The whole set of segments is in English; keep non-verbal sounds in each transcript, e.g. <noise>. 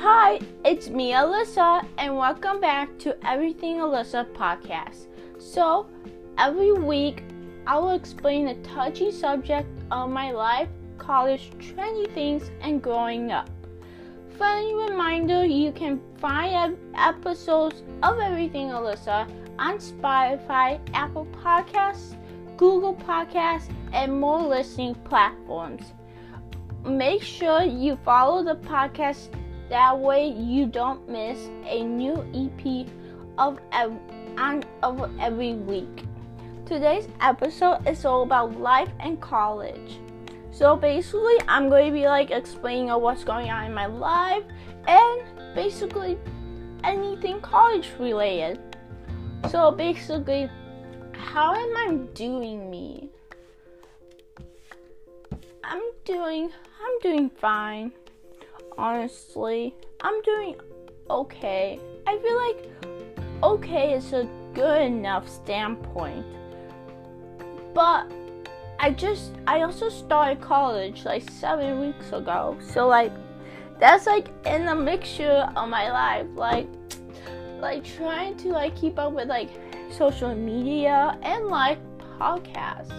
Hi, it's me, Alyssa, and welcome back to Everything Alyssa podcast. So, every week I will explain a touchy subject of my life, college, trendy things, and growing up. Friendly reminder you can find episodes of Everything Alyssa on Spotify, Apple Podcasts, Google Podcasts, and more listening platforms. Make sure you follow the podcast that way you don't miss a new EP of on, of every week. Today's episode is all about life and college. So basically, I'm going to be like explaining what's going on in my life and basically anything college related. So basically, how am I doing me? I'm doing I'm doing fine honestly. I'm doing okay. I feel like okay is a good enough standpoint. But I just I also started college like seven weeks ago. So like that's like in the mixture of my life. Like like trying to like keep up with like social media and like podcasts.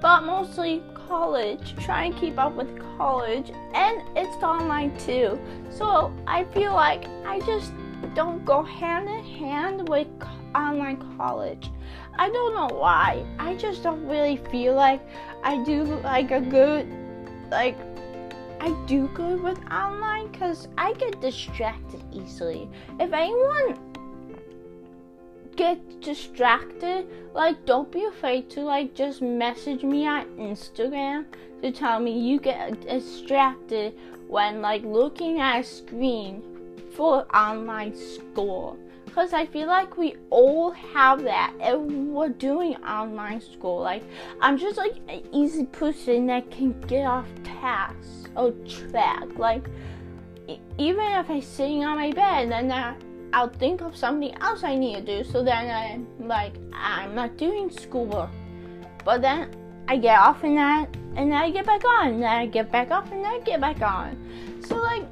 But mostly college, try and keep up with college, and it's online too. So I feel like I just don't go hand in hand with online college. I don't know why. I just don't really feel like I do like a good, like, I do good with online because I get distracted easily. If anyone get distracted, like don't be afraid to like just message me on Instagram to tell me you get distracted when like looking at a screen for online school. Cause I feel like we all have that we're doing online school. Like I'm just like an easy person that can get off task or track. Like even if I'm sitting on my bed and I I'll think of something else I need to do. So then I'm like, I'm not doing schoolwork. But then I get off in that and then I get back on. And then I get back off and then I get back on. So like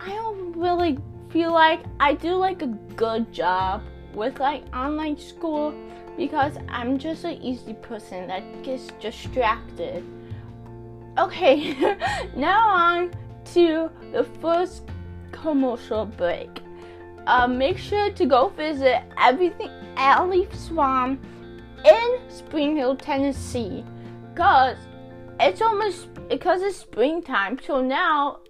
I don't really feel like I do like a good job with like online school because I'm just an easy person that gets distracted. Okay, <laughs> now on to the first commercial break uh, make sure to go visit everything Allie's Farm in Spring Hill, Tennessee, cause it's almost because it's springtime. So now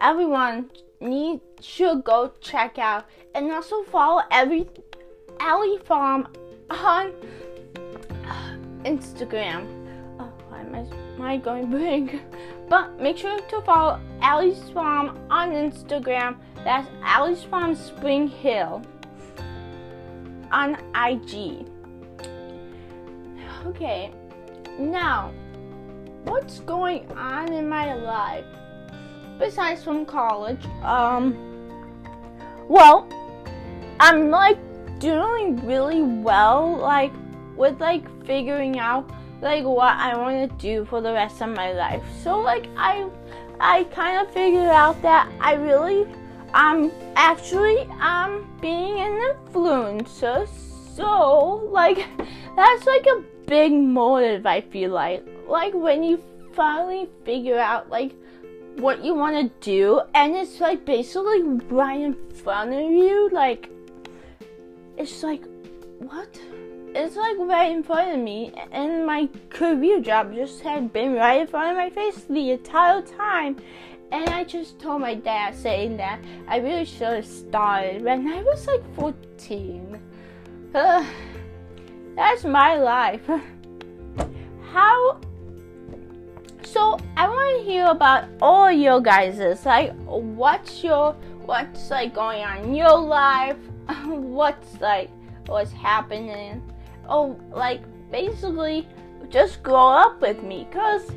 everyone need should go check out and also follow every Allie Farm on Instagram. Oh, why am I, am I going big? <laughs> But make sure to follow Allie's Farm on Instagram. That's Allie's Farm Spring Hill on IG. Okay, now what's going on in my life besides from college? Um, well, I'm like doing really well, like with like figuring out like what I want to do for the rest of my life. So like I I kind of figured out that I really um actually um being an influencer. So like <laughs> that's like a big motive I feel like. Like when you finally figure out like what you want to do and it's like basically right in front of you like it's like what it's like right in front of me, and my career job just had been right in front of my face the entire time. And I just told my dad saying that I really should have started when I was like 14. Uh, that's my life. <laughs> How? So I want to hear about all your guys's. Like, what's your what's like going on in your life? <laughs> what's like what's happening? Oh, like basically just grow up with me because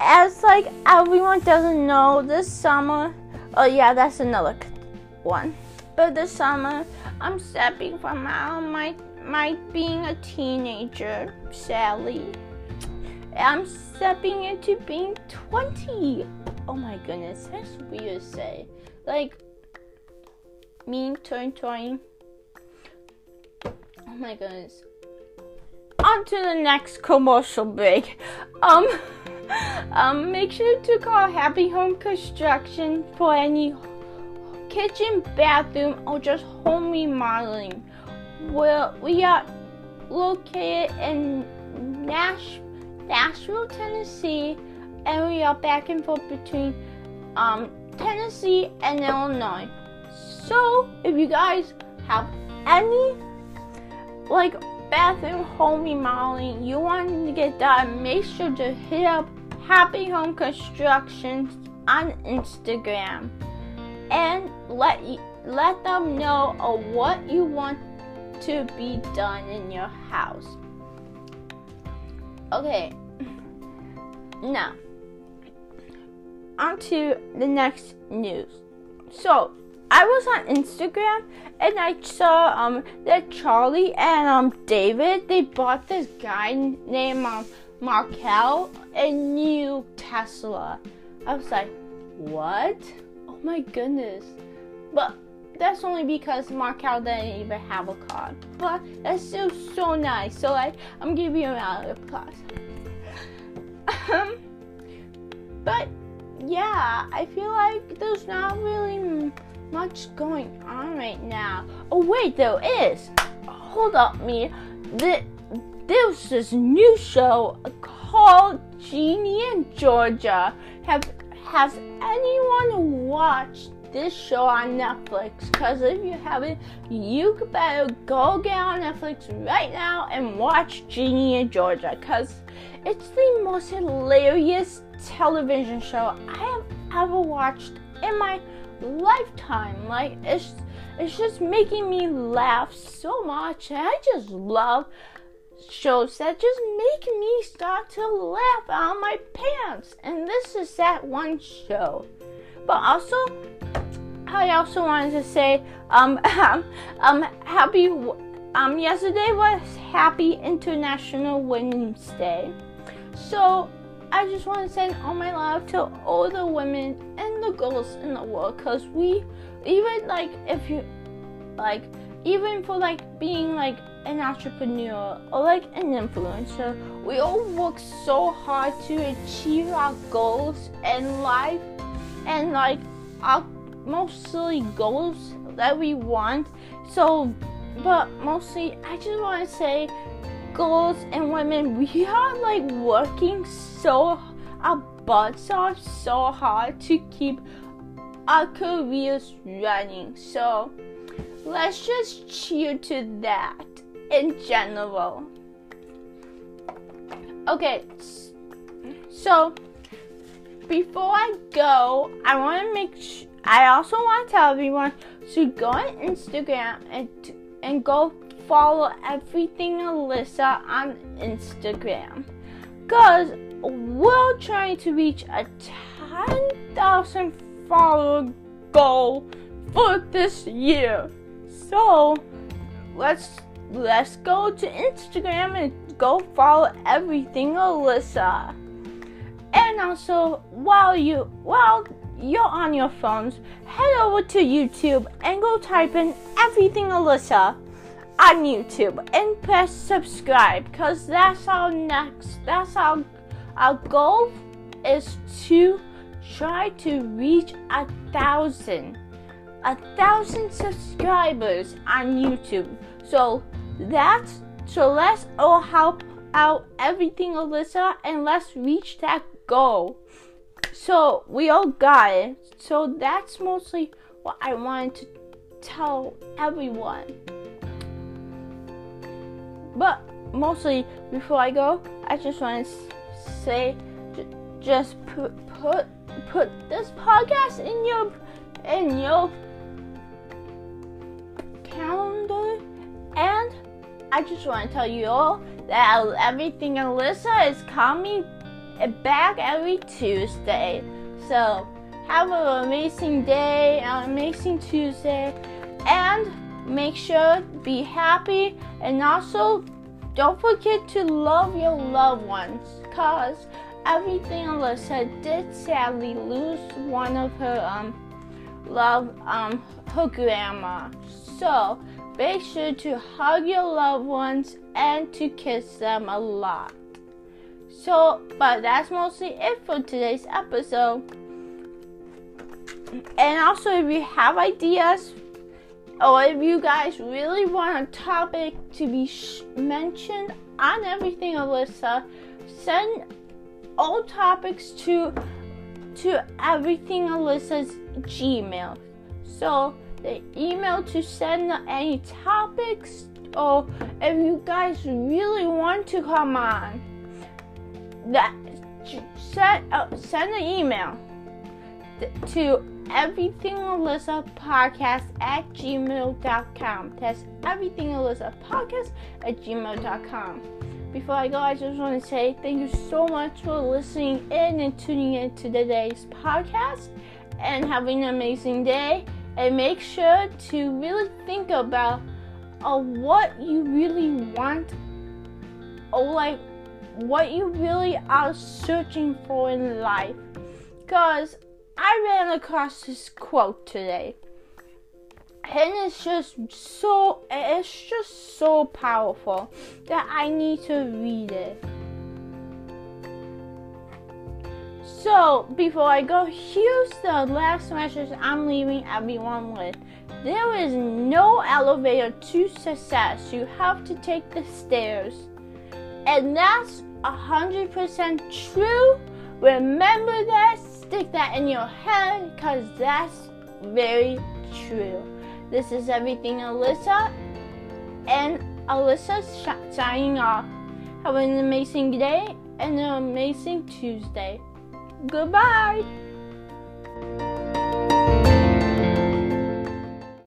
as like everyone doesn't know this summer oh yeah that's another one but this summer i'm stepping from out my my being a teenager sadly i'm stepping into being 20 oh my goodness, that's weird to say. Like, mean turn turn. Oh my goodness. On to the next commercial break. Um, <laughs> um, make sure to call Happy Home Construction for any kitchen, bathroom, or just home remodeling. Well, we are located in Nash, Nashville, Tennessee, and we are back and forth between um, Tennessee and Illinois. So, if you guys have any like bathroom home remodeling you want to get done, make sure to hit up Happy Home Construction on Instagram and let let them know of what you want to be done in your house. Okay, <laughs> now on to the next news. So I was on Instagram and I saw um that Charlie and um David they bought this guy named um Markel a new Tesla. I was like, what? Oh my goodness. But that's only because Markel didn't even have a car. But that's still so nice. So like I'm giving him a applause. <laughs> Um, but yeah, I feel like there's not really much going on right now. Oh wait, there is. Hold up, me. The, there's this new show called Ginny and Georgia. Have has anyone watched this show on Netflix? Cause if you haven't, you better go get on Netflix right now and watch Ginny and Georgia. Cause it's the most hilarious television show I have ever watched in my lifetime. Like it's it's just making me laugh so much. I just love shows that just make me start to laugh out my pants. And this is that one show. But also I also wanted to say um um, <laughs> um happy um yesterday was happy International Women's Day. So I just want to send all my love to all the women and the girls in the world because we, even like, if you, like, even for like being like an entrepreneur or like an influencer, we all work so hard to achieve our goals in life and like our mostly goals that we want. So, but mostly, I just want to say girls and women, we are like working so our butts off so hard to keep our careers running. So let's just cheer to that in general. Okay, so before I go, I want to make sure. I also want to tell everyone to go on Instagram and and go follow everything Alyssa on Instagram. Because we're trying to reach a 10,000 follower goal for this year. So let's let's go to Instagram and go follow everything Alyssa. And also while you while you're on your phones, head over to YouTube and go type in everything Alyssa on YouTube and press subscribe because that's our next that's our our goal is to try to reach a thousand a thousand subscribers on YouTube. So that's so let's all help out everything Alyssa and let's reach that goal. So we all got it. So that's mostly what I wanted to tell everyone. But mostly, before I go, I just want to say, j- just put put put this podcast in your in your calendar, and I just want to tell you all that everything Alyssa is coming back every Tuesday. So have an amazing day, an amazing Tuesday, and make sure be happy and also don't forget to love your loved ones cause everything Alyssa did sadly lose one of her um love um her grandma. So make sure to hug your loved ones and to kiss them a lot. So, but that's mostly it for today's episode. And also, if you have ideas or if you guys really want a topic to be sh- mentioned on everything Alyssa, send all topics to to everything Alyssa's Gmail. So the email to send any topics or if you guys really want to come on, that send uh, send an email to everything Alyssa podcast at gmail.com. That's everything Alyssa podcast at gmail.com. Before I go, I just want to say thank you so much for listening in and tuning in to today's podcast and having an amazing day. And make sure to really think about uh, what you really want or like what you really are searching for in life. Because I ran across this quote today. And it's just so it's just so powerful that I need to read it. So before I go, here's the last message I'm leaving everyone with. There is no elevator to success. You have to take the stairs. And that's 100% true. Remember that stick that in your head because that's very true. This is everything, Alyssa. And Alyssa's sh- signing off. Have an amazing day and an amazing Tuesday. Goodbye.